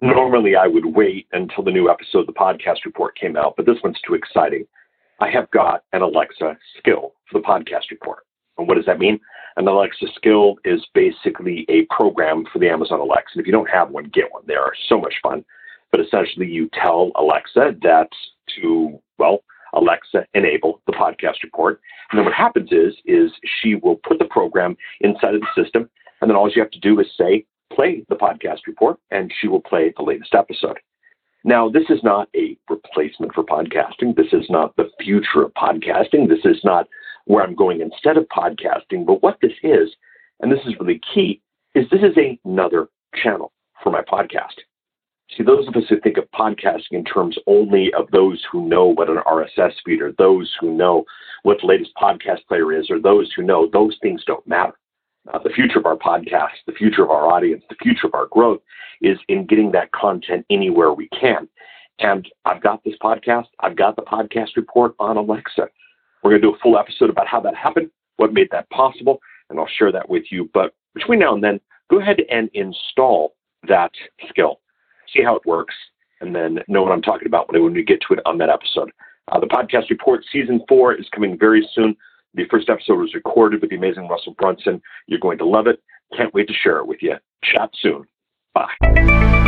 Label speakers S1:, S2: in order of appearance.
S1: Normally, I would wait until the new episode of the podcast report came out, but this one's too exciting. I have got an Alexa skill for the podcast report. And what does that mean? An Alexa skill is basically a program for the Amazon Alexa. And if you don't have one, get one. They are so much fun. But essentially, you tell Alexa that to, well, Alexa enable the podcast report. And then what happens is, is she will put the program inside of the system. And then all you have to do is say, play the podcast report, and she will play the latest episode. Now, this is not a replacement for podcasting. This is not the future of podcasting. This is not where I'm going instead of podcasting. But what this is, and this is really key, is this is another channel for my podcast. See, those of us who think of podcasting in terms only of those who know what an RSS feed or those who know what the latest podcast player is or those who know those things don't matter. Uh, the future of our podcast, the future of our audience, the future of our growth is in getting that content anywhere we can. And I've got this podcast, I've got the podcast report on Alexa. We're going to do a full episode about how that happened, what made that possible, and I'll share that with you. But between now and then, go ahead and install that skill, see how it works, and then know what I'm talking about when we get to it on that episode. Uh, the podcast report season four is coming very soon. The first episode was recorded with the amazing Russell Brunson. You're going to love it. Can't wait to share it with you. Chat soon. Bye.